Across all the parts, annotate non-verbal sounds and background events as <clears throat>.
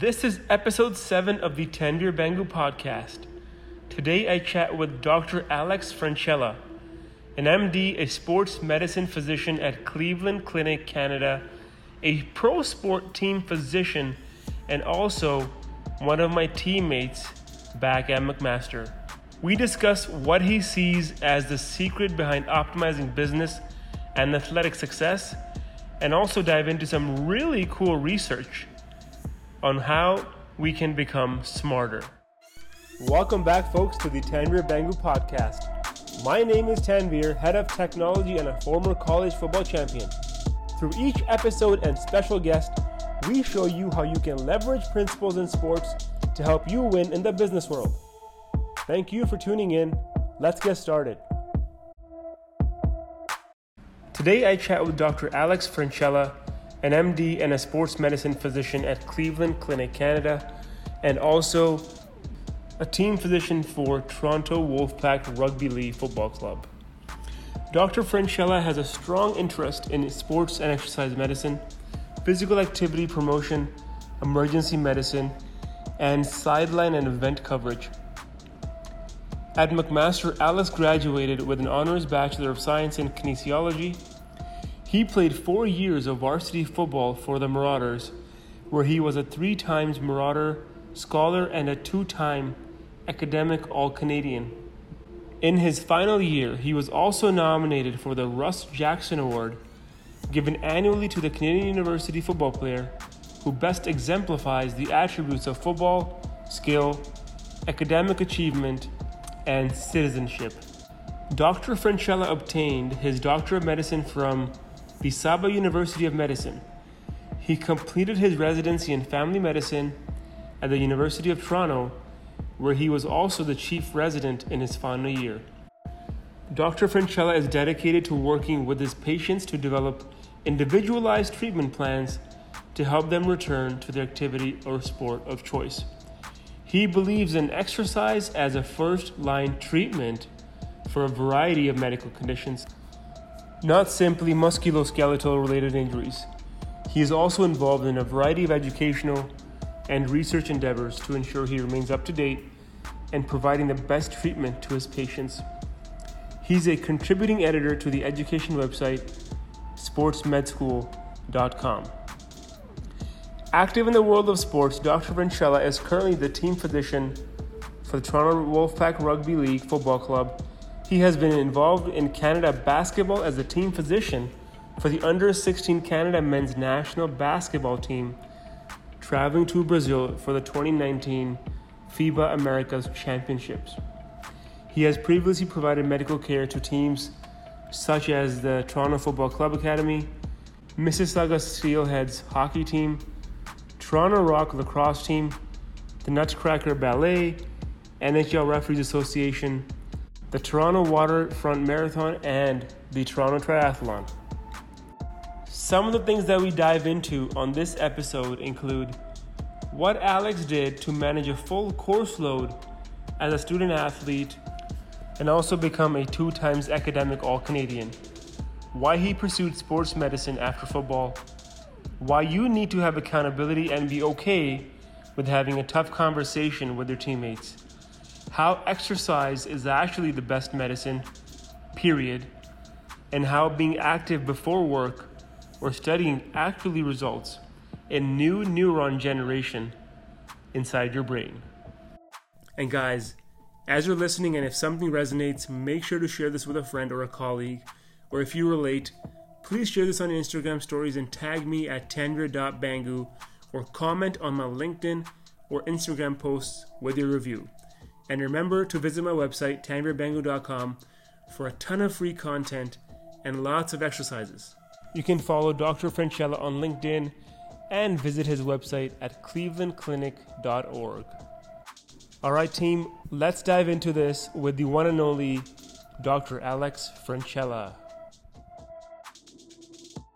This is episode 7 of the Tanvir Bangu podcast. Today I chat with Dr. Alex Francella, an MD, a sports medicine physician at Cleveland Clinic Canada, a pro sport team physician, and also one of my teammates back at McMaster. We discuss what he sees as the secret behind optimizing business and athletic success, and also dive into some really cool research on how we can become smarter. Welcome back, folks, to the Tanvir Bangu podcast. My name is Tanvir, head of technology and a former college football champion. Through each episode and special guest, we show you how you can leverage principles in sports to help you win in the business world. Thank you for tuning in. Let's get started. Today I chat with Dr. Alex Francella, an MD and a sports medicine physician at Cleveland Clinic Canada, and also a team physician for Toronto Wolfpack Rugby League Football Club. Dr. Francella has a strong interest in sports and exercise medicine, physical activity promotion, emergency medicine, and sideline and event coverage. At McMaster, Alex graduated with an honors Bachelor of Science in Kinesiology he played four years of varsity football for the Marauders, where he was a three times Marauder scholar and a two time academic All Canadian. In his final year, he was also nominated for the Russ Jackson Award, given annually to the Canadian University football player who best exemplifies the attributes of football, skill, academic achievement, and citizenship. Dr. Francella obtained his Doctor of Medicine from the Saba University of Medicine. He completed his residency in family medicine at the University of Toronto, where he was also the chief resident in his final year. Dr. Francella is dedicated to working with his patients to develop individualized treatment plans to help them return to their activity or sport of choice. He believes in exercise as a first line treatment for a variety of medical conditions not simply musculoskeletal related injuries. He is also involved in a variety of educational and research endeavors to ensure he remains up to date and providing the best treatment to his patients. He's a contributing editor to the education website sportsmedschool.com. Active in the world of sports, Dr. Francella is currently the team physician for the Toronto Wolfpack Rugby League Football Club he has been involved in Canada basketball as a team physician for the under 16 Canada men's national basketball team, traveling to Brazil for the 2019 FIBA Americas Championships. He has previously provided medical care to teams such as the Toronto Football Club Academy, Mississauga Steelheads hockey team, Toronto Rock lacrosse team, the Nutcracker Ballet, NHL Referees Association, the Toronto Waterfront Marathon, and the Toronto Triathlon. Some of the things that we dive into on this episode include what Alex did to manage a full course load as a student athlete and also become a two times academic All Canadian, why he pursued sports medicine after football, why you need to have accountability and be okay with having a tough conversation with your teammates how exercise is actually the best medicine, period, and how being active before work or studying actually results in new neuron generation inside your brain. And guys, as you're listening, and if something resonates, make sure to share this with a friend or a colleague. Or if you relate, please share this on Instagram stories and tag me at tanvir.bangu or comment on my LinkedIn or Instagram posts with your review. And remember to visit my website, tanvirbangu.com, for a ton of free content and lots of exercises. You can follow Dr. Francella on LinkedIn and visit his website at clevelandclinic.org. All right, team, let's dive into this with the one and only Dr. Alex Francella.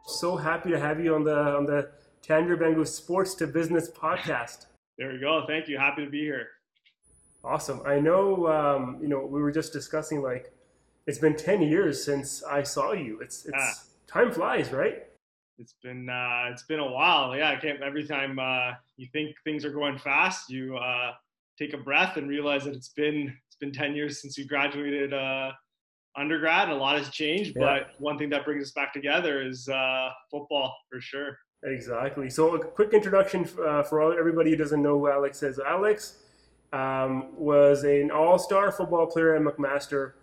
So happy to have you on the on the Tanvir Bangu Sports to Business podcast. There we go. Thank you. Happy to be here. Awesome. I know, um, you know, we were just discussing like it's been 10 years since I saw you. It's, it's ah. time flies, right? It's been, uh, it's been a while. Yeah. I can't, every time, uh, you think things are going fast, you uh, take a breath and realize that it's been it's been 10 years since you graduated uh, undergrad. A lot has changed, yeah. but one thing that brings us back together is uh, football for sure. Exactly. So, a quick introduction uh, for everybody who doesn't know who Alex is. Alex um, was an all-star football player at McMaster.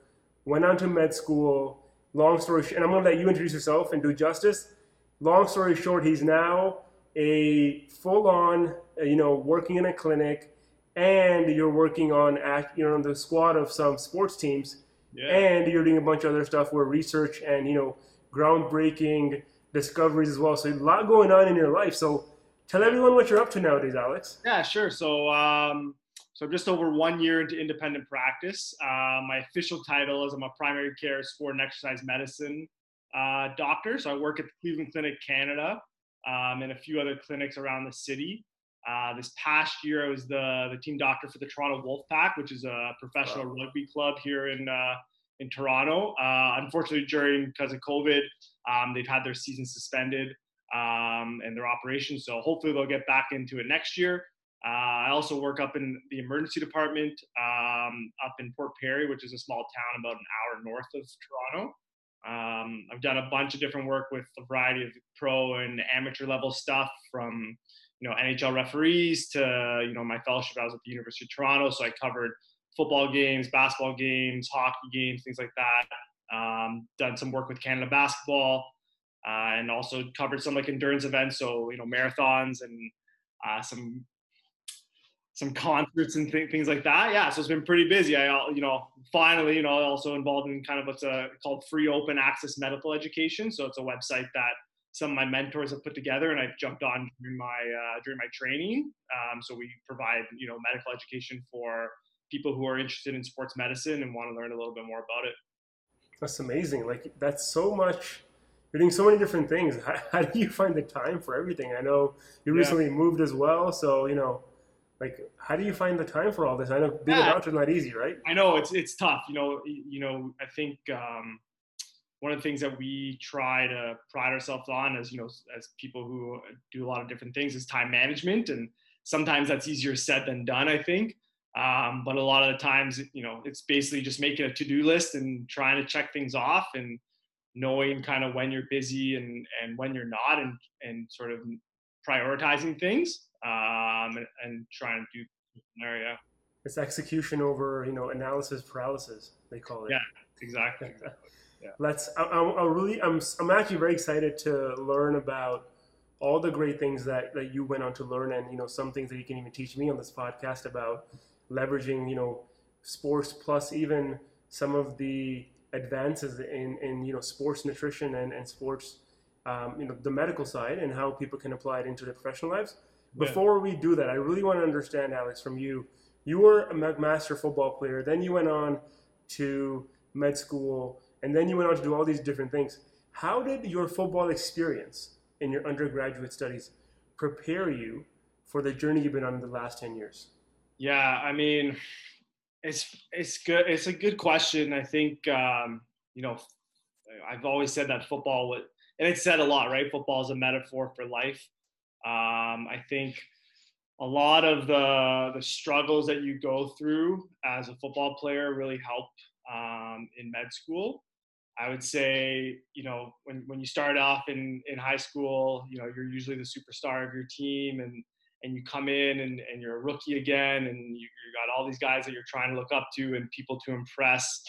Went on to med school. Long story short, and I'm going to let you introduce yourself and do justice. Long story short, he's now a full-on, uh, you know, working in a clinic, and you're working on, you know, the squad of some sports teams, yeah. and you're doing a bunch of other stuff where research and you know, groundbreaking discoveries as well. So a lot going on in your life. So tell everyone what you're up to nowadays, Alex. Yeah, sure. So um, so I'm just over one year into independent practice. Uh, my official title is I'm a primary care sport and exercise medicine uh, doctor. So I work at the Cleveland Clinic Canada um, and a few other clinics around the city. Uh, this past year, I was the, the team doctor for the Toronto Wolfpack, which is a professional wow. rugby club here in uh, in Toronto. Uh, unfortunately, during because of COVID, um, they've had their season suspended um, and their operations. So hopefully they'll get back into it next year. Uh, I also work up in the emergency department um, up in Port Perry, which is a small town about an hour north of Toronto. Um, I've done a bunch of different work with a variety of pro and amateur level stuff from you know NHL referees to you know my fellowship I was at the University of Toronto, so I covered football games, basketball games, hockey games, things like that. Um, done some work with Canada basketball, uh, and also covered some like endurance events, so you know marathons and uh, some some concerts and th- things like that. Yeah, so it's been pretty busy. I, you know, finally, you know, also involved in kind of what's a, called free open access medical education. So it's a website that some of my mentors have put together, and I've jumped on during my uh, during my training. Um, so we provide you know medical education for people who are interested in sports medicine and want to learn a little bit more about it. That's amazing. Like that's so much. You're doing so many different things. How, how do you find the time for everything? I know you recently yeah. moved as well, so you know, like, how do you find the time for all this? I know being yeah. a doctor is not easy, right? I know it's it's tough. You know, you know, I think um, one of the things that we try to pride ourselves on as you know, as people who do a lot of different things, is time management, and sometimes that's easier said than done. I think. Um, but a lot of the times, you know, it's basically just making a to-do list and trying to check things off and knowing kind of when you're busy and, and when you're not and, and sort of prioritizing things um, and, and trying to do scenario. It's execution over, you know, analysis paralysis, they call it. Yeah, exactly. <laughs> yeah. Let's, I, I, really, I'm, I'm actually very excited to learn about all the great things that, that you went on to learn and, you know, some things that you can even teach me on this podcast about leveraging, you know, sports plus even some of the advances in, in you know, sports nutrition and, and sports, um, you know, the medical side and how people can apply it into their professional lives. Before yeah. we do that, I really want to understand, Alex, from you. You were a McMaster football player, then you went on to med school, and then you went on to do all these different things. How did your football experience in your undergraduate studies prepare you for the journey you've been on in the last 10 years? Yeah, I mean, it's it's good. It's a good question. I think um, you know, I've always said that football would, and it's said a lot, right? Football is a metaphor for life. Um, I think a lot of the the struggles that you go through as a football player really help um, in med school. I would say, you know, when, when you start off in, in high school, you know, you're usually the superstar of your team and and you come in and, and you're a rookie again and you, you got all these guys that you're trying to look up to and people to impress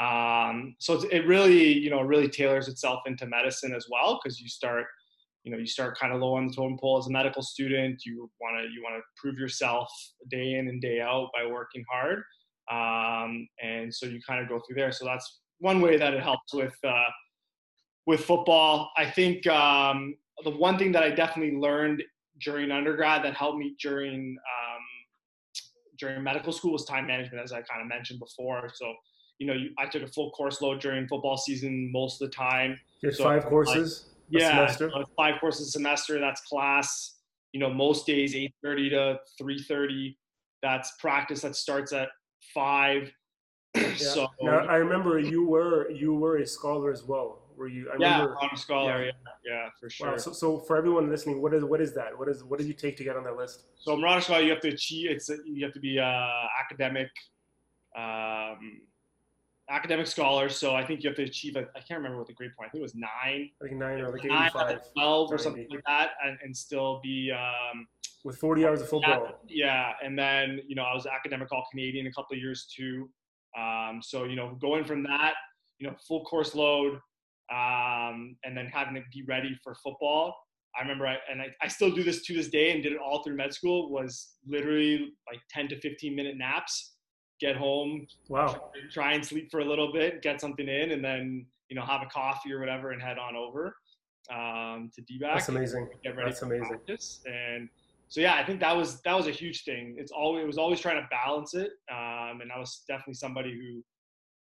um, so it really you know really tailors itself into medicine as well because you start you know you start kind of low on the totem pole as a medical student you want to you want to prove yourself day in and day out by working hard um, and so you kind of go through there so that's one way that it helps with uh, with football i think um, the one thing that i definitely learned during undergrad that helped me during um, during medical school was time management, as I kind of mentioned before. So, you know, you, I took a full course load during football season most of the time. You so five courses. Like, yeah, five courses a semester. That's class. You know, most days eight thirty to three thirty. That's practice that starts at five. <clears throat> Yeah. so now, I remember you were you were a scholar as well Were you? I yeah, remember, honor scholar. Yeah. yeah, yeah, for sure. Wow. So, so for everyone listening, what is what is that? What is what did you take to get on that list? So honor scholar, you have to achieve. It's you have to be a academic. Um, academic scholar, so I think you have to achieve. A, I can't remember what the grade point. I think it was nine. Like nine or like nine, eighty-five. Twelve or something like that, and, and still be um, with forty hours of football. Yeah, yeah, and then you know I was academic all Canadian a couple of years too. Um, so you know going from that, you know full course load, um, and then having to be ready for football. I remember, I, and I, I still do this to this day, and did it all through med school. Was literally like ten to fifteen minute naps get home, wow, try and sleep for a little bit, get something in, and then you know have a coffee or whatever and head on over um, to DBAC. That's amazing. Get ready That's amazing. Practice. And so yeah, I think that was that was a huge thing. It's always it was always trying to balance it, um, and I was definitely somebody who,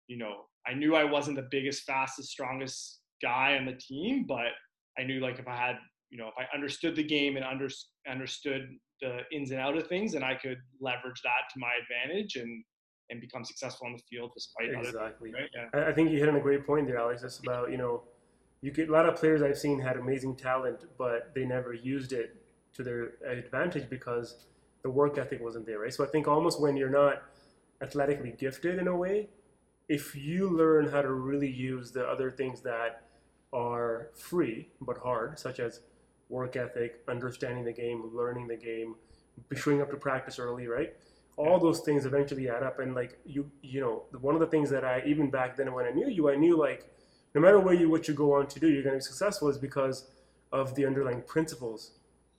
you know, I knew I wasn't the biggest, fastest, strongest guy on the team, but I knew like if I had you know if I understood the game and under, understood the ins and out of things, and I could leverage that to my advantage and and become successful on the field despite exactly. Other, right? yeah. I think you hit on a great point there, Alex. It's about you know, you get a lot of players I've seen had amazing talent, but they never used it to their advantage because the work ethic wasn't there, right? So I think almost when you're not athletically gifted in a way, if you learn how to really use the other things that are free but hard, such as work ethic, understanding the game, learning the game, showing up to practice early, right? All those things eventually add up. And like you you know one of the things that i even back then when i knew you i knew like no matter where you what you go on to do you're going to be successful is because of the underlying principles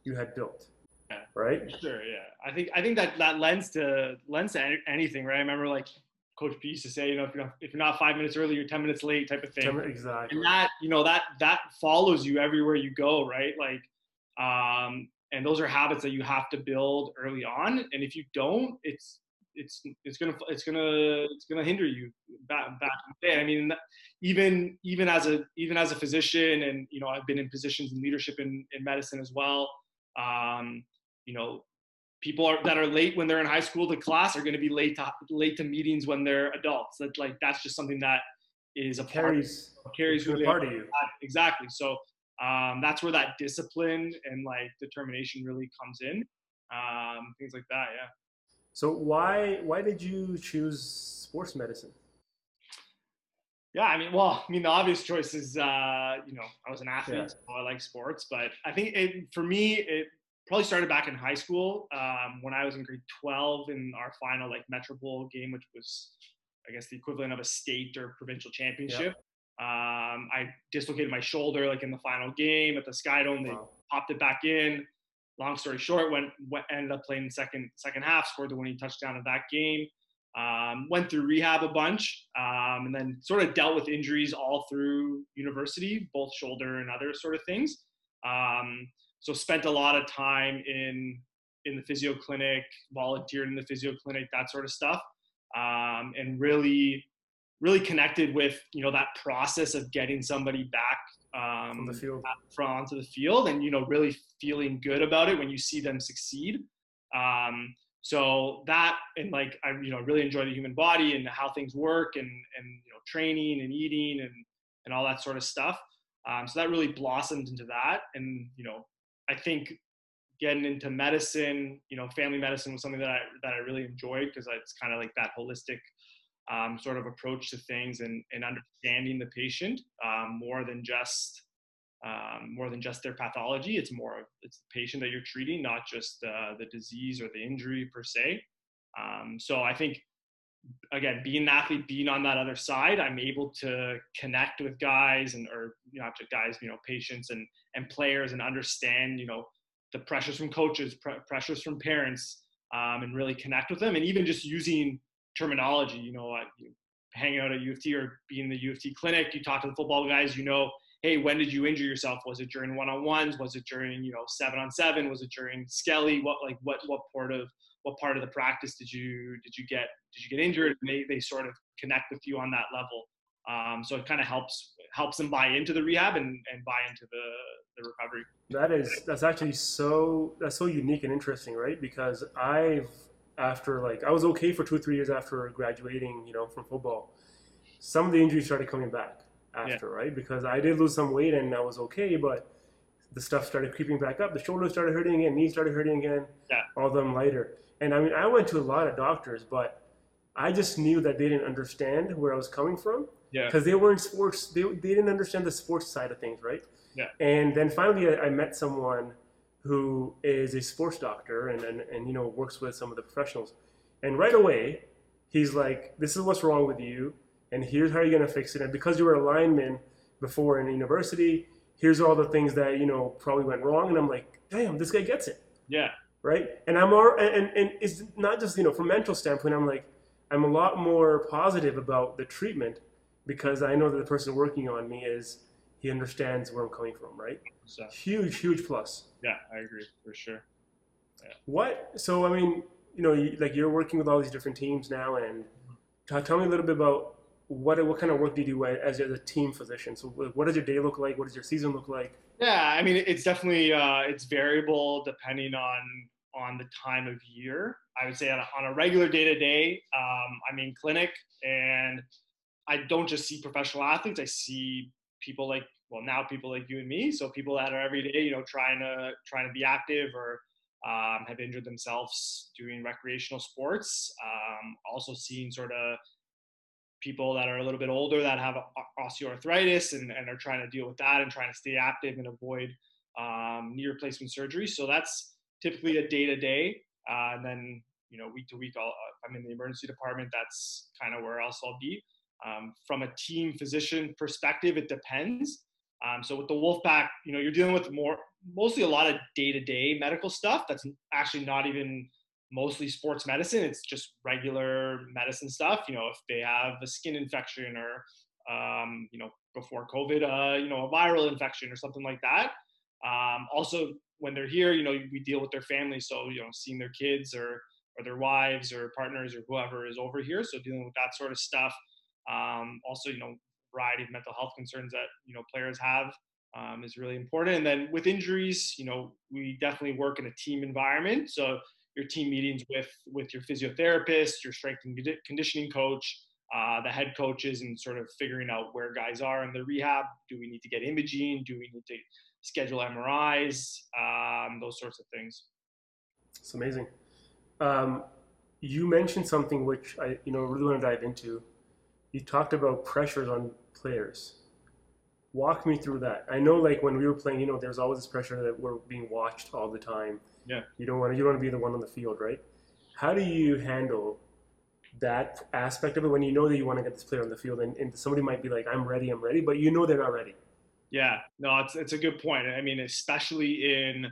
you had built. Yeah. right? Sure yeah. I think i think that that lends to lends to anything right? I remember like coach p used to say you know if you're not, if you're not five minutes early you're 10 minutes late type of thing. Exactly. And that you know that that follows you everywhere you go right? Like um and those are habits that you have to build early on and if you don't it's it's it's gonna it's gonna it's gonna hinder you back back in the day. I mean, even even as a even as a physician, and you know, I've been in positions in leadership in, in medicine as well. Um, you know, people are that are late when they're in high school to class are going to be late to late to meetings when they're adults. That like that's just something that is a carries part, carries really part of you. Exactly. So um, that's where that discipline and like determination really comes in. Um, things like that, yeah. So why why did you choose sports medicine? Yeah, I mean, well, I mean, the obvious choice is, uh, you know, I was an athlete, yeah. so I like sports. But I think it, for me, it probably started back in high school um, when I was in grade 12 in our final like Metro Bowl game, which was, I guess, the equivalent of a state or provincial championship. Um, I dislocated my shoulder like in the final game at the Skydome. They wow. popped it back in. Long story short, went, went ended up playing second second half, scored the winning touchdown of that game. Um, went through rehab a bunch, um, and then sort of dealt with injuries all through university, both shoulder and other sort of things. Um, so spent a lot of time in in the physio clinic, volunteered in the physio clinic, that sort of stuff, um, and really really connected with you know that process of getting somebody back um, from the field. from onto the field and you know really feeling good about it when you see them succeed. Um, so that and like i you know really enjoy the human body and how things work and and you know training and eating and and all that sort of stuff. Um, so that really blossomed into that. And you know i think getting into medicine you know family medicine was something that i that i really enjoyed because it's kind of like that holistic um, sort of approach to things and, and understanding the patient um, more than just um, more than just their pathology. It's more it's the patient that you're treating, not just uh, the disease or the injury per se. Um, so I think again, being an athlete, being on that other side, I'm able to connect with guys and or you know, not guys, you know, patients and and players and understand you know the pressures from coaches, pr- pressures from parents, um, and really connect with them, and even just using terminology. You know, uh, hanging out at U of T or being in the U of T clinic, you talk to the football guys, you know, hey, when did you injure yourself? Was it during one-on-ones? Was it during you know seven on seven? Was it during skelly? What like what what part of what part of the practice did you did you get did you get injured? And they they sort of connect with you on that level. Um, so it kind of helps helps them buy into the rehab and, and buy into the, the recovery. That is that's actually so that's so unique and interesting, right? Because I've after like I was okay for two or three years after graduating, you know, from football. Some of the injuries started coming back, after, yeah. right? Because I did lose some weight and I was okay, but the stuff started creeping back up. The shoulders started hurting again, knees started hurting again. Yeah. All of them lighter. And I mean, I went to a lot of doctors, but I just knew that they didn't understand where I was coming from. Yeah. Because they weren't sports. They, they didn't understand the sports side of things, right? Yeah. And then finally, I, I met someone who is a sports doctor and, and, and you know works with some of the professionals. And right away, he's like, "This is what's wrong with you, and here's how you're gonna fix it. And because you were a lineman before in university, here's all the things that you know probably went wrong." And I'm like, "Damn, this guy gets it." Yeah. Right. And I'm all, and and it's not just you know from mental standpoint. I'm like, I'm a lot more positive about the treatment because I know that the person working on me is he understands where I'm coming from, right? So, huge, huge plus. Yeah, I agree for sure. Yeah. What? So I mean, you know, you, like you're working with all these different teams now, and t- tell me a little bit about what what kind of work do you do as, as a team physician? So what does your day look like? What does your season look like? Yeah, I mean, it's definitely uh, it's variable depending on on the time of year. I would say on a, on a regular day to day, I'm in clinic and I don't just see professional athletes. I see people like well now people like you and me. So people that are every day, you know, trying to trying to be active or um, have injured themselves doing recreational sports. Um, also seeing sort of people that are a little bit older that have osteoarthritis and, and are trying to deal with that and trying to stay active and avoid um, knee replacement surgery. So that's typically a day to day. And then, you know, week to week, I'll, i'm in the emergency department, that's kind of where else I'll be. Um, from a team physician perspective, it depends. Um, so with the Wolfpack, you know, you're dealing with more, mostly a lot of day-to-day medical stuff. That's actually not even mostly sports medicine. It's just regular medicine stuff. You know, if they have a skin infection or, um, you know, before COVID, uh, you know, a viral infection or something like that. Um, also, when they're here, you know, we deal with their families. So, you know, seeing their kids or, or their wives or partners or whoever is over here. So dealing with that sort of stuff. Um, also, you know, variety of mental health concerns that you know players have um, is really important. And then with injuries, you know, we definitely work in a team environment. So your team meetings with with your physiotherapist, your strength and conditioning coach, uh, the head coaches, and sort of figuring out where guys are in the rehab. Do we need to get imaging? Do we need to schedule MRIs? Um, those sorts of things. It's amazing. Um, you mentioned something which I you know really want to dive into you talked about pressures on players. Walk me through that. I know, like when we were playing, you know, there's always this pressure that we're being watched all the time. Yeah. You don't want to. You don't want to be the one on the field, right? How do you handle that aspect of it when you know that you want to get this player on the field, and, and somebody might be like, "I'm ready, I'm ready," but you know they're not ready. Yeah. No, it's it's a good point. I mean, especially in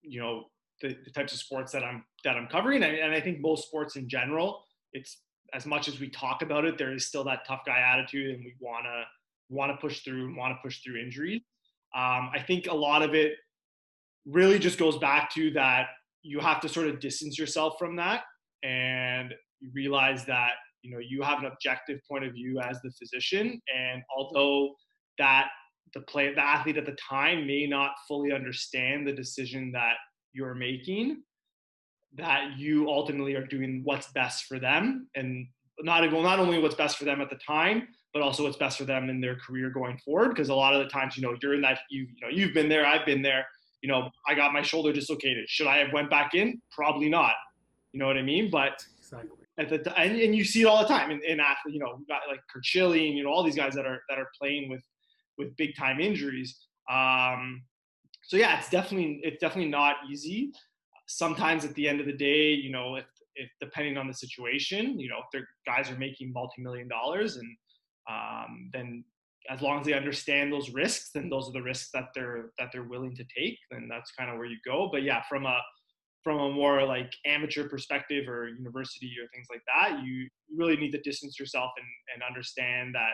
you know the, the types of sports that I'm that I'm covering, and, and I think most sports in general, it's as much as we talk about it, there is still that tough guy attitude, and we want to want to push through and want to push through injuries. Um, I think a lot of it really just goes back to that you have to sort of distance yourself from that and realize that you know you have an objective point of view as the physician and although that the play the athlete at the time may not fully understand the decision that you're making that you ultimately are doing what's best for them and not well not only what's best for them at the time but also what's best for them in their career going forward. Because a lot of the times you know you're in that you you know you've been there I've been there you know I got my shoulder dislocated. Should I have went back in? Probably not. You know what I mean? But exactly. at the and, and you see it all the time in, in athletes you know got like Curt Schilling you know all these guys that are that are playing with with big time injuries. Um so yeah it's definitely it's definitely not easy sometimes at the end of the day, you know, if, if depending on the situation, you know, if their guys are making multi-million dollars and um, then as long as they understand those risks, then those are the risks that they're that they're willing to take. Then that's kind of where you go. But yeah, from a from a more like amateur perspective or university or things like that, you really need to distance yourself and, and understand that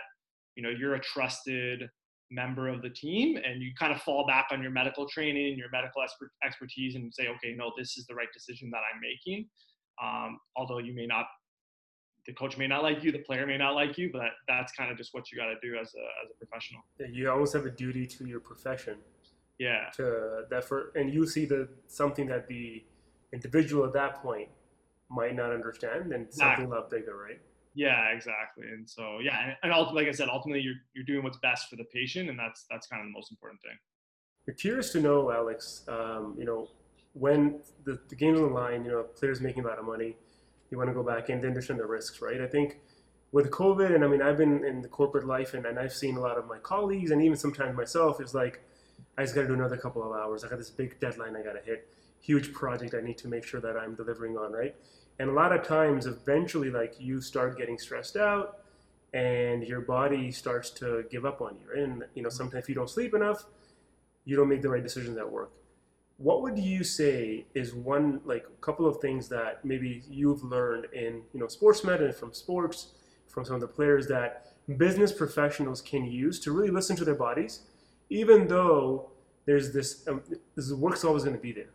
you know you're a trusted member of the team and you kind of fall back on your medical training your medical expert, expertise and say okay no this is the right decision that i'm making. Um, although you may not the coach may not like you the player may not like you but that's kind of just what you got to do as a, as a professional. Yeah, you always have a duty to your profession. Yeah. To that for and you see the something that the individual at that point might not understand and something a lot bigger right Yeah, exactly. And so yeah, and, and like I said, ultimately you're you're doing what's best for the patient, and that's that's kind of the most important thing. You're curious to know, Alex. Um, you know, when the, the game's on the line, you know, players making a lot of money, you want to go back in, they understand the risks, right? I think with COVID, and I mean, I've been in the corporate life, and, and I've seen a lot of my colleagues, and even sometimes myself, is like, I just got to do another couple of hours. I got this big deadline I got to hit, huge project I need to make sure that I'm delivering on, right? And a lot of times, eventually, like you start getting stressed out, and your body starts to give up on you. And you know, sometimes if you don't sleep enough, you don't make the right decisions at work. What would you say is one like a couple of things that maybe you've learned in you know sports medicine from sports from some of the players that business professionals can use to really listen to their bodies, even though there's this um, this work's always going to be there,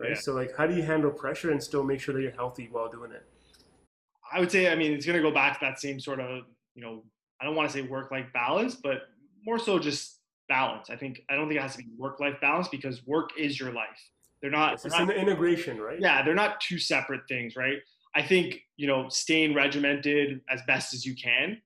right? Yeah. So like, how do you handle pressure and still make sure that you're healthy while doing it? I would say, I mean, it's going to go back to that same sort of you know, I don't want to say work-life balance, but more so just balance. I think I don't think it has to be work-life balance because work is your life. They're not. It's, an integration, right? Yeah, they're not two separate things, right? I think you know staying regimented as best as you can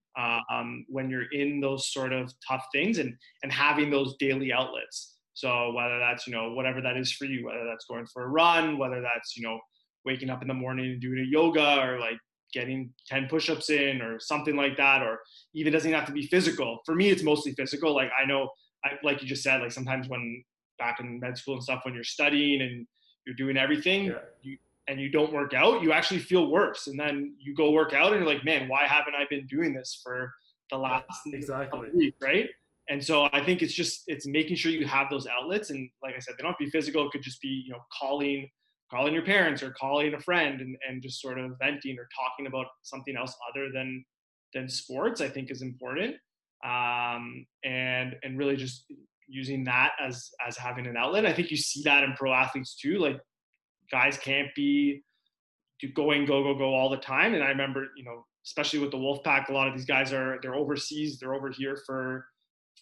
um, when you're in those sort of tough things and and having those daily outlets. So whether that's you know whatever that is for you, whether that's going for a run, whether that's you know waking up in the morning and doing a yoga or like getting 10 push-ups in or something like that or even doesn't have to be physical for me it's mostly physical like i know I, like you just said like sometimes when back in med school and stuff when you're studying and you're doing everything yeah. you and you don't work out, you actually feel worse. And then you go work out and you're like, man, why haven't I been doing this for the last exactly week, right? And so I think it's just it's making sure you have those outlets. And like I said, they don't have to be physical. It could just be, you know, calling calling your parents or calling a friend and, and just sort of venting or talking about something else other than than sports, I think is important. Um, and and really just using that as as having an outlet. I think you see that in pro athletes too. Like guys can't be going go go go all the time. And I remember, you know, especially with the Wolfpack, a lot of these guys are they're overseas, they're over here for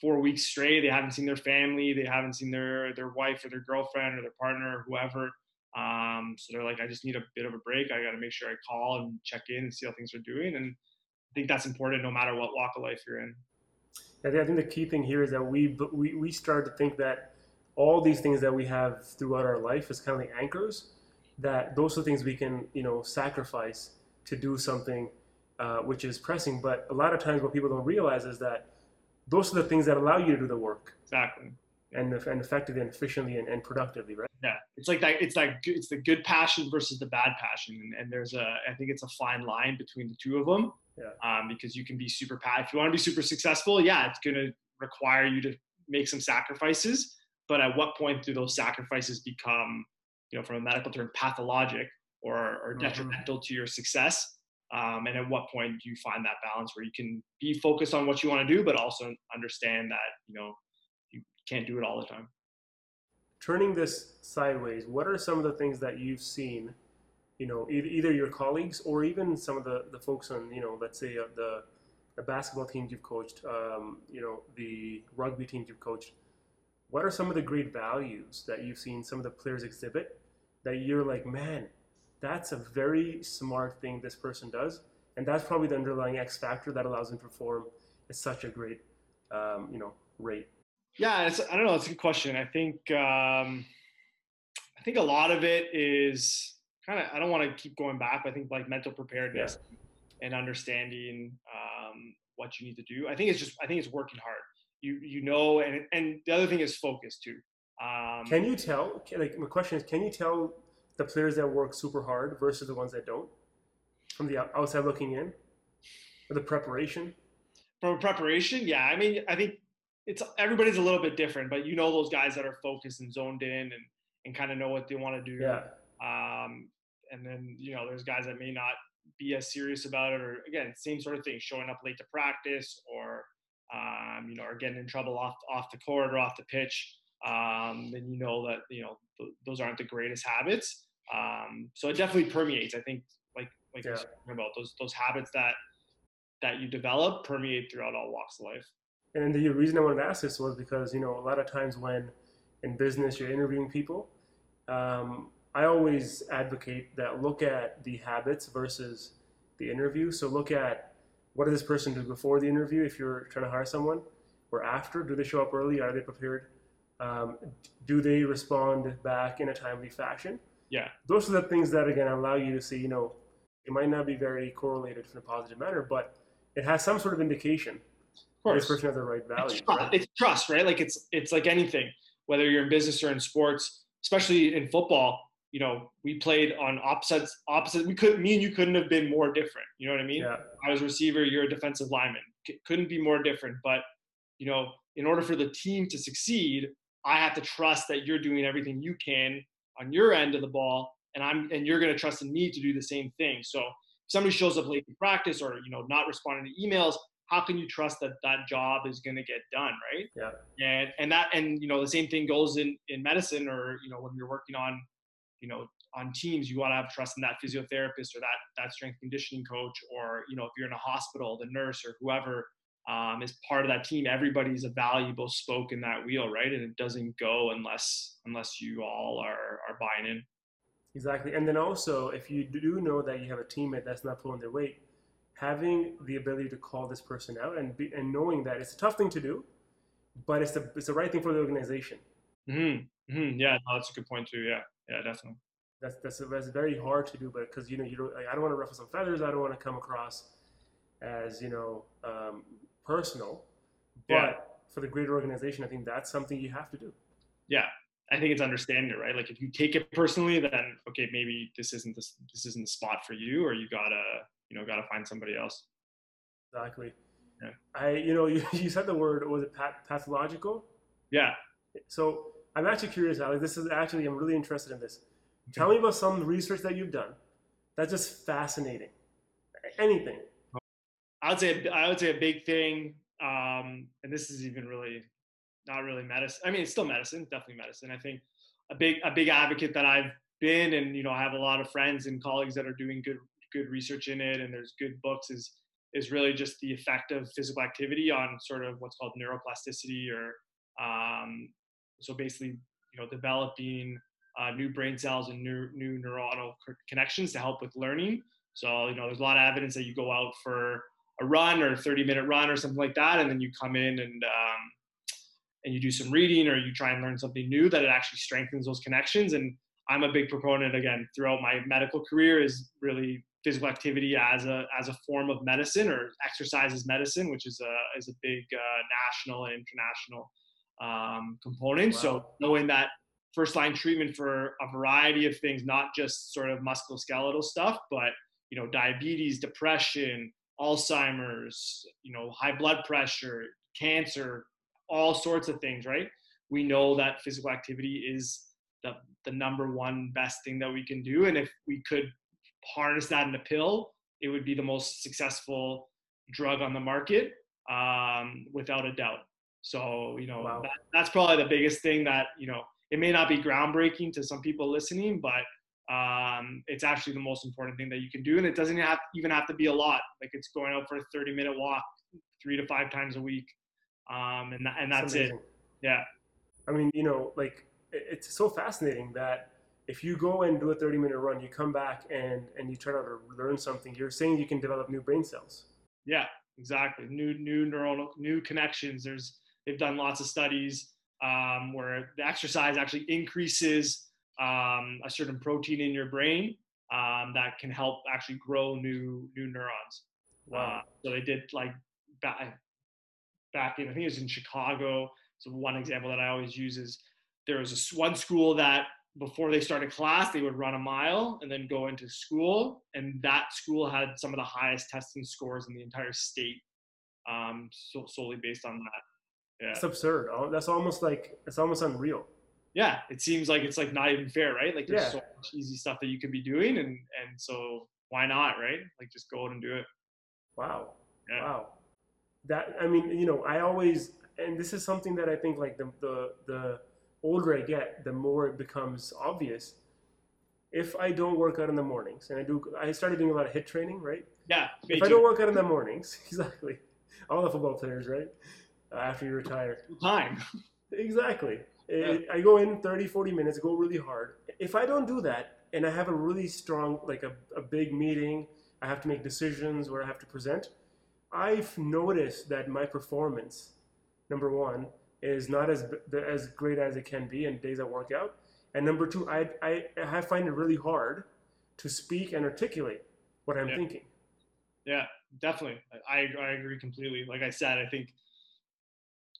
four weeks straight. They haven't seen their family, they haven't seen their their wife or their girlfriend or their partner or whoever. Um, so they're like, I just need a bit of a break. I got to make sure I call and check in and see how things are doing. And I think that's important no matter what walk of life you're in. I think the key thing here is that we we we start to think that all these things that we have throughout our life is kind of like anchors that those are things we can you know sacrifice to do something uh, which is pressing. But a lot of times, what people don't realize is that those are the things that allow you to do the work exactly and and effectively and efficiently and, and productively, right? Yeah, it's like that. It's like it's the good passion versus the bad passion, and, and there's a I think it's a fine line between the two of them. Yeah. Um, because you can be super pat if you want to be super successful. Yeah, it's gonna require you to make some sacrifices. But at what point do those sacrifices become you know, from a medical term, pathologic or, or mm-hmm. detrimental to your success? Um, and at what point do you find that balance where you can be focused on what you want to do, but also understand that, you know, you can't do it all the time? Turning this sideways, what are some of the things that you've seen, you know, either your colleagues or even some of the, the folks on, you know, let's say uh, the, the basketball teams you've coached, um, you know, the rugby teams you've coached, what are some of the great values that you've seen some of the players exhibit that you're like, man, that's a very smart thing this person does, and that's probably the underlying X factor that allows them to perform at such a great, um, you know, rate. Yeah, it's, I don't know. It's a good question. I think um, I think a lot of it is kind of. I don't want to keep going back. But I think like mental preparedness yeah. and understanding um, what you need to do. I think it's just. I think it's working hard. You you know, and and the other thing is focus too. Um, can you tell? Like my question is, can you tell the players that work super hard versus the ones that don't from the outside looking in, or the preparation? From preparation, yeah. I mean, I think it's everybody's a little bit different, but you know those guys that are focused and zoned in and and kind of know what they want to do. Yeah. Um, and then you know there's guys that may not be as serious about it, or again, same sort of thing, showing up late to practice, or um, you know, are getting in trouble off off the court or off the pitch um, then you know that you know th- those aren't the greatest habits. Um, so it definitely permeates. I think like like yeah. about those those habits that that you develop permeate throughout all walks of life. And the reason I wanted to ask this was because you know a lot of times when in business you're interviewing people, um, I always advocate that look at the habits versus the interview. So look at what does this person do before the interview if you're trying to hire someone, or after. Do they show up early? Are they prepared? Um, do they respond back in a timely fashion? Yeah. Those are the things that again allow you to see. You know, it might not be very correlated in a positive manner, but it has some sort of indication. Of course. This person has the right value. It's trust, right? it's trust, right? Like it's it's like anything, whether you're in business or in sports, especially in football. You know, we played on opposites. Opposite. We could. Me and you couldn't have been more different. You know what I mean? Yeah. I was a receiver. You're a defensive lineman. C- couldn't be more different. But you know, in order for the team to succeed, I have to trust that you're doing everything you can on your end of the ball, and I'm and you're going to trust in me to do the same thing. So if somebody shows up late to practice or you know not responding to emails, how can you trust that that job is going to get done, right? Yeah. And and that and you know the same thing goes in in medicine or you know when you're working on you know on teams you want to have trust in that physiotherapist or that that strength conditioning coach or you know if you're in a hospital the nurse or whoever um, is part of that team everybody's a valuable spoke in that wheel right and it doesn't go unless unless you all are are buying in Exactly. And then also, if you do know that you have a teammate that's not pulling their weight, having the ability to call this person out and be, and knowing that it's a tough thing to do, but it's the it's the right thing for the organization. mm-hmm. Mm-hmm. yeah no, that's a good point too yeah yeah definitely That's that's, that's very hard to do, but because you know you don't. Like, I don't want to ruffle some feathers. I don't want to come across as you know um, personal. But Yeah. for the greater organization, I think that's something you have to do. yeah i think it's understanding it right like if you take it personally then okay maybe this isn't this this isn't the spot for you or you gotta you know gotta find somebody else Exactly. Yeah. I you know <laughs> you, you said the word was it path- pathological? yeah So I'm actually curious, Alex. This is actually I'm really interested in this. Tell me about some research that you've done. That's just fascinating. Anything. Would say I would say a big thing, um, and this is even really not really medicine. I mean, it's still medicine, definitely medicine. I think a big a big advocate that I've been, and you know, I have a lot of friends and colleagues that are doing good good research in it, and there's good books. Is is really just the effect of physical activity on sort of what's called neuroplasticity, or um, so basically, you know, developing uh, new brain cells and new new neuronal connections to help with learning. So you know, there's a lot of evidence that you go out for a run or a 30 minute run or something like that, and then you come in and um, and you do some reading or you try and learn something new that it actually strengthens those connections. And I'm a big proponent again throughout my medical career is really physical activity as a as a form of medicine or exercise as medicine, which is a is a big uh, national and international um, component. So knowing that first line treatment for a variety of things, not just sort of musculoskeletal stuff, but you know diabetes, depression, Alzheimer's, you know high blood pressure, cancer, all sorts of things, right? We know that physical activity is the, the number one best thing that we can do. And if we could harness that in a pill, it would be the most successful drug on the market um, without a doubt. So, you know, Wow. that, that's probably the biggest thing that, you know, it may not be groundbreaking to some people listening, but um, it's actually the most important thing that you can do. And it doesn't have, even have to be a lot. Like it's going out for a 30 minute walk three to five times a week. Um, and, and It's that's it. Yeah. I mean, you know, like it's so fascinating that if you go and do a 30 minute run, you come back and and you turn out to learn something. You're saying you can develop new brain cells. Yeah, exactly. New new neuronal new connections. There's they've done lots of studies um, where the exercise actually increases um, a certain protein in your brain um, that can help actually grow new new neurons. Uh, so they did like back back in I think it was in Chicago. So one example that I always use is there was a one school that before they started class they would run a mile and then go into school, and that school had some of the highest testing scores in the entire state, um, so, solely based on that. Yeah, It's absurd. Oh, That's almost like it's almost unreal. Yeah. It seems like it's like not even fair, right? Like there's Yeah. so much easy stuff that you could be doing, and and so why not, right? Like just go out and do it. Wow. Yeah. Wow. That I mean, you know, I always and this is something that I think like the the the older I get, the more it becomes obvious. If I don't work out in the mornings, and I do, I started doing a lot of HIIT training, right? Yeah, If I don't work out in the mornings, <laughs> exactly, all the football players, right? Uh, after you retire, time. <laughs> exactly. It- I go in 30, 40 minutes, go really hard. If I don't do that, and I have a really strong, like a, a big meeting, I have to make decisions where I have to present, I've noticed that my performance, number one, is not as as great as it can be in days I work out, and number two, I I, I find it really hard to speak and articulate what I'm yeah. thinking. Yeah, definitely. I I agree completely. Like I said, I think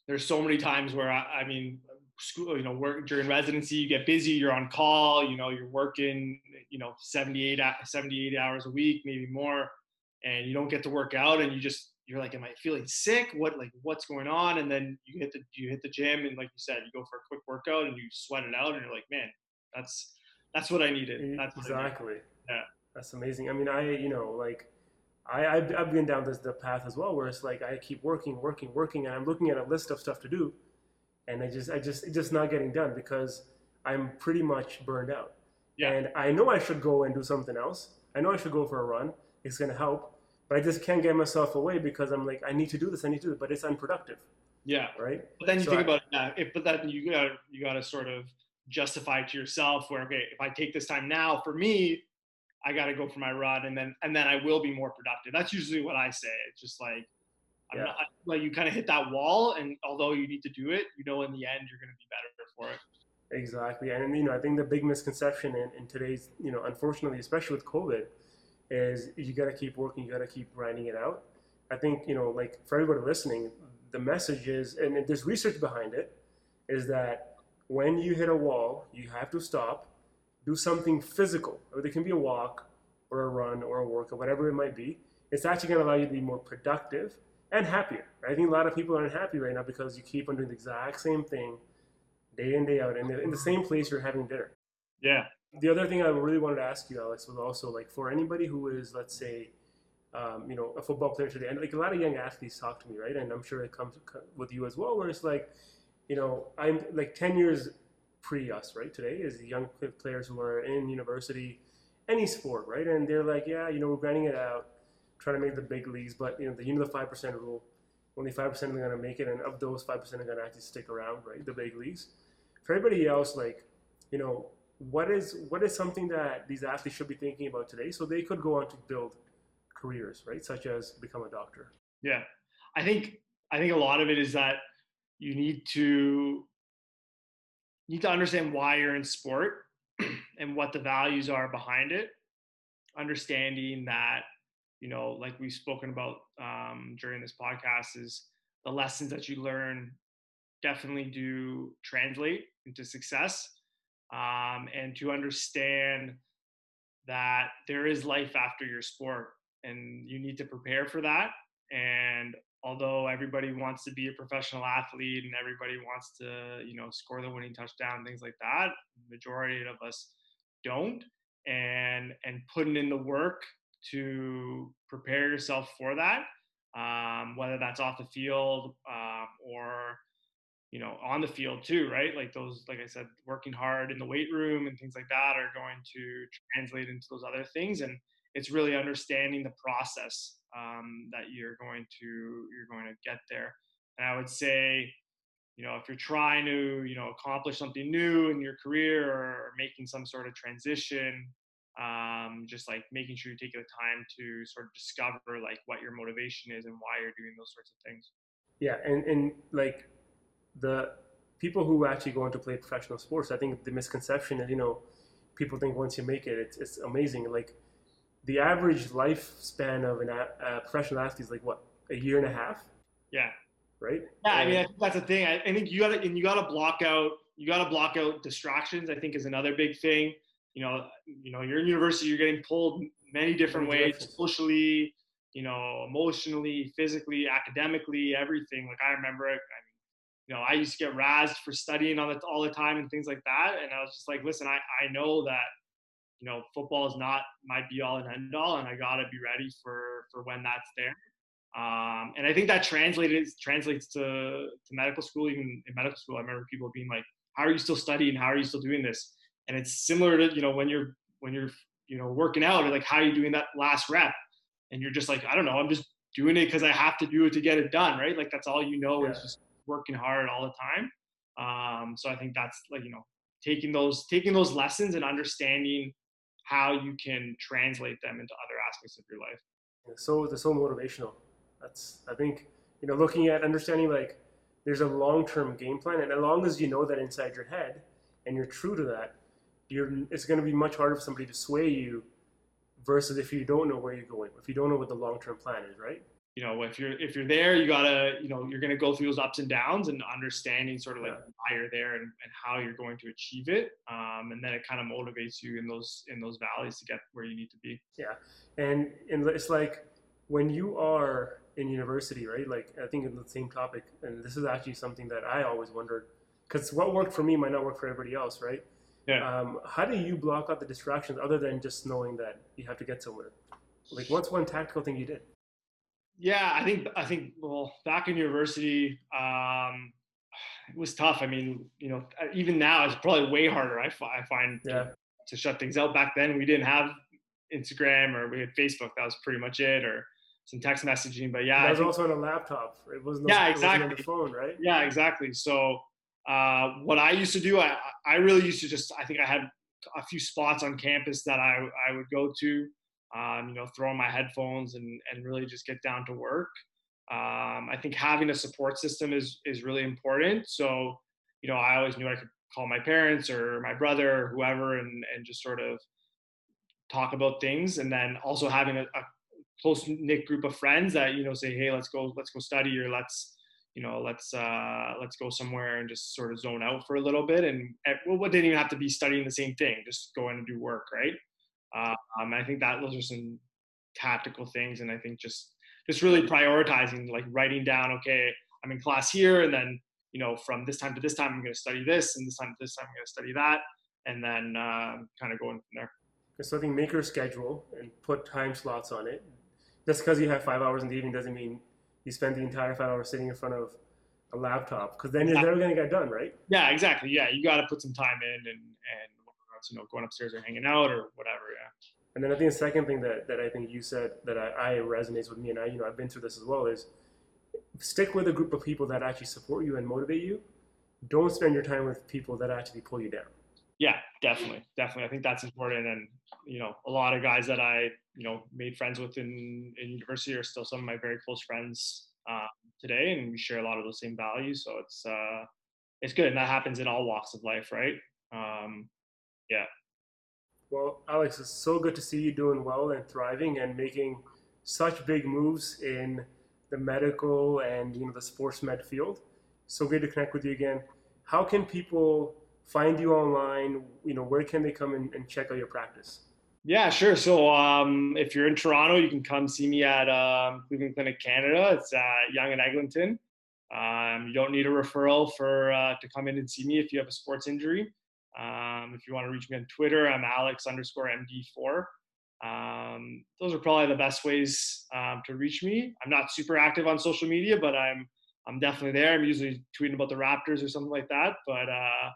there's so many times where I, I mean, school, you know, work during residency, you get busy, you're on call, you know, you're working, you know, 78, 78 hours a week, maybe more, and you don't get to work out and you just, you're like, am I feeling sick? What, like, what's going on? And then you hit the, you hit the gym and like you said, you go for a quick workout and you sweat it out and you're like, man, that's, that's what I needed. That's exactly. Needed. Yeah. That's amazing. I mean, I, you know, like I, I've, I've been down this the path as well, where it's like I keep working, working, working, and I'm looking at a list of stuff to do, and I just, I just, it's just not getting done because I'm pretty much burned out. Yeah. And I know I should go and do something else. I know I should go for a run. It's gonna help, but I just can't get myself away because I'm like, I need to do this, I need to do it, but it's unproductive. Yeah. Right. But then you so think I, about it, yeah, if, but then you gotta you got to sort of justify to yourself where okay, if I take this time now for me, I got to go for my run, and then and then I will be more productive. That's usually what I say. It's just like, yeah. not, like you kind of hit that wall, and although you need to do it, you know, in the end, you're going to be better for it. Exactly, and you know, I think the big misconception in, in today's, you know, unfortunately, especially with COVID, is you got to keep working, you got to keep grinding it out. I think you know, like for everybody listening, the message is, and there's research behind it, is that when you hit a wall, you have to stop do something physical. Or it can be a walk or a run or a workout, whatever it might be. It's actually going to allow you to be more productive and happier. I think a lot of people are unhappy right now because you keep on doing the exact same thing day in, day out, and in the same place you're having dinner. Yeah. The other thing I really wanted to ask you, Alex, was also like for anybody who is, let's say, um, you know, a football player today, and like a lot of young athletes talk to me, right? And I'm sure it comes with you as well, where it's like, you know, I'm like 10 years pre us, right? Today is young players who are in university, any sport, right? And they're like, yeah, you know, we're grinding it out, trying to make the big leagues, but you know, the you know the five percent rule, only five percent are going to make it, and of those five percent are going to actually stick around, right? The big leagues. For everybody else, like, you know, what is what is something that these athletes should be thinking about today, so they could go on to build careers, right? Such as become a doctor. Yeah, I think I think a lot of it is that you need to need to understand why you're in sport <clears throat> and what the values are behind it understanding that you know like we've spoken about um, during this podcast is the lessons that you learn definitely do translate into success um, and to understand that there is life after your sport and you need to prepare for that and although everybody wants to be a professional athlete and everybody wants to you know score the winning touchdown things like that majority of us don't and and putting in the work to prepare yourself for that um, whether that's off the field um, or you know on the field too right like those like i said working hard in the weight room and things like that are going to translate into those other things and it's really understanding the process um, that you're going to you're going to get there. And I would say, you know, if you're trying to you know accomplish something new in your career or making some sort of transition, um, just like making sure you take the time to sort of discover like what your motivation is and why you're doing those sorts of things. Yeah, and and like the people who actually go into play professional sports, I think the misconception is you know people think once you make it, it's it's amazing. Like the average lifespan of an, a professional athlete is like what a year and a half. Yeah. Right. Yeah, I mean that's the thing. I, I think you got to and you got to block out you got to block out distractions. I think is another big thing. You know, you know, you're in university, you're getting pulled many different many ways, socially, you know, emotionally, physically, academically, everything. Like I remember, I mean, you know, I used to get razzed for studying all the all the time and things like that, and I was just like, listen, I I know that you know, football is not my be all and end all, and I gotta be ready for for when that's there. Um, and I think that translated translates to to medical school. Even in medical school, I remember people being like, "How are you still studying? How are you still doing this?" And it's similar to you know when you're when you're you know working out, like how are you doing that last rep? And you're just like, I don't know, I'm just doing it because I have to do it to get it done, right? Like that's all you know yeah. is just working hard all the time. Um, so I think that's like you know taking those taking those lessons and understanding how you can translate them into other aspects of your life. So it's so motivational. That's I think you know looking at understanding like there's a long term game plan, and as long as you know that inside your head and you're true to that, you're it's going to be much harder for somebody to sway you versus if you don't know where you're going, if you don't know what the long term plan is, right? you know if you're if you're there you gotta you know you're gonna go through those ups and downs and understanding sort of like Yeah. why you're there and, and how you're going to achieve it um, and then it kind of motivates you in those in those valleys to get where you need to be Yeah. and and it's like when you are in university right like i think in the same topic and this is actually something that i always wondered because what worked for me might not work for everybody else right Yeah. um, how do you block out the distractions other than just knowing that you have to get somewhere? Like what's one tactical thing you did? Yeah i think i think well back in university um, it was tough. I mean you know even now it's probably way harder i, I find yeah. to shut things out. Back then we didn't have instagram or we had facebook. That was pretty much it or some text messaging but yeah that was think- also on a laptop. It wasn't Yeah, it wasn't on the phone right? Yeah, exactly. So uh, what I used to do, I, I really used to just, I think I had a few spots on campus that I, I would go to, um, you know, throw on my headphones and, and really just get down to work. Um, I think having a support system is, is really important. So, you know, I always knew I could call my parents or my brother or whoever and, and just sort of talk about things. And then also having a, a close knit group of friends that, you know, say, Hey, let's go, let's go study or let's, you know, let's uh, let's go somewhere and just sort of zone out for a little bit. And eh, well, what didn't even have to be studying the same thing, just go in and do work, right? Uh, um, I think that those are some tactical things, and I think just just really prioritizing, like writing down, okay, I'm in class here, and then you know, from this time to this time, I'm going to study this, and this time to this time, I'm going to study that, and then um, kind of going from there. so i think make your schedule and put time slots on it just because you have five hours in the evening doesn't mean you spend the entire five hours sitting in front of a laptop because then you're never going to get done right Yeah, exactly. Yeah, you got to put some time in, and and you know, going upstairs or hanging out or whatever. Yeah. And then I think the second thing that, that I think you said that I, I resonates with me, and I you know I've been through this as well, is stick with a group of people that actually support you and motivate you. Don't spend your time with people that actually pull you down. Yeah, definitely, definitely. I think that's important, and you know, a lot of guys that I you know made friends with in in university are still some of my very close friends um, today, and we share a lot of those same values. So it's uh, it's good, and that happens in all walks of life, right? Um, yeah. Well, Alex, it's so good to see you doing well and thriving and making such big moves in the medical and you know the sports med field. So good to connect with you again. How can people find you online? You know, where can they come and, and check out your practice? Yeah, sure. So um, if you're in Toronto, you can come see me at um, Cleveland Clinic Canada. It's uh, Yonge and Eglinton. Um, you don't need a referral for uh, to come in and see me if you have a sports injury. Um, if you want to reach me on Twitter, I'm Alex underscore MD4. Um, those are probably the best ways um, to reach me. I'm not super active on social media, but I'm I'm definitely there. I'm usually tweeting about the Raptors or something like that. But uh,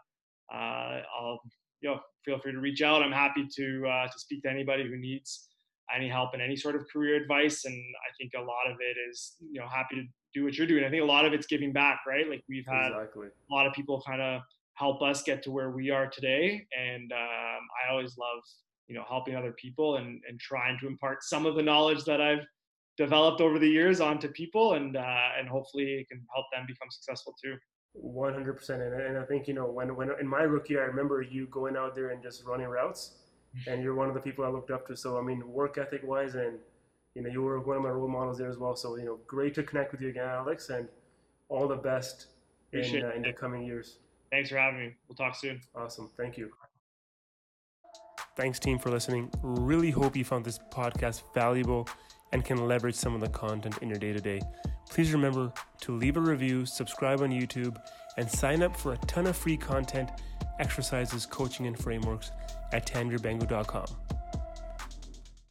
uh, I'll you know feel free to reach out. I'm happy to uh, to speak to anybody who needs any help and any sort of career advice. And I think a lot of it is you know happy to do what you're doing. I think a lot of it's giving back, right? Like we've had Exactly. a lot of people kind of help us get to where we are today and um, i always love you know helping other people and, and trying to impart some of the knowledge that i've developed over the years onto people and uh, and hopefully it can help them become successful too One hundred percent, and and I think you know when when in my rookie, I remember you going out there and just running routes, <laughs> and you're one of the people I looked up to. So I mean, work ethic wise, and you know you were one of my role models there as well. So you know, great to connect with you again, Alex, and all the best in uh, in the coming years. thanks for having me we'll talk soon Awesome, thank you. Thanks, team, for listening. Really hope you found this podcast valuable and can leverage some of the content in your day to day. Please remember to leave a review, subscribe on YouTube, and sign up for a ton of free content, exercises, coaching, and frameworks at tangerbango.com.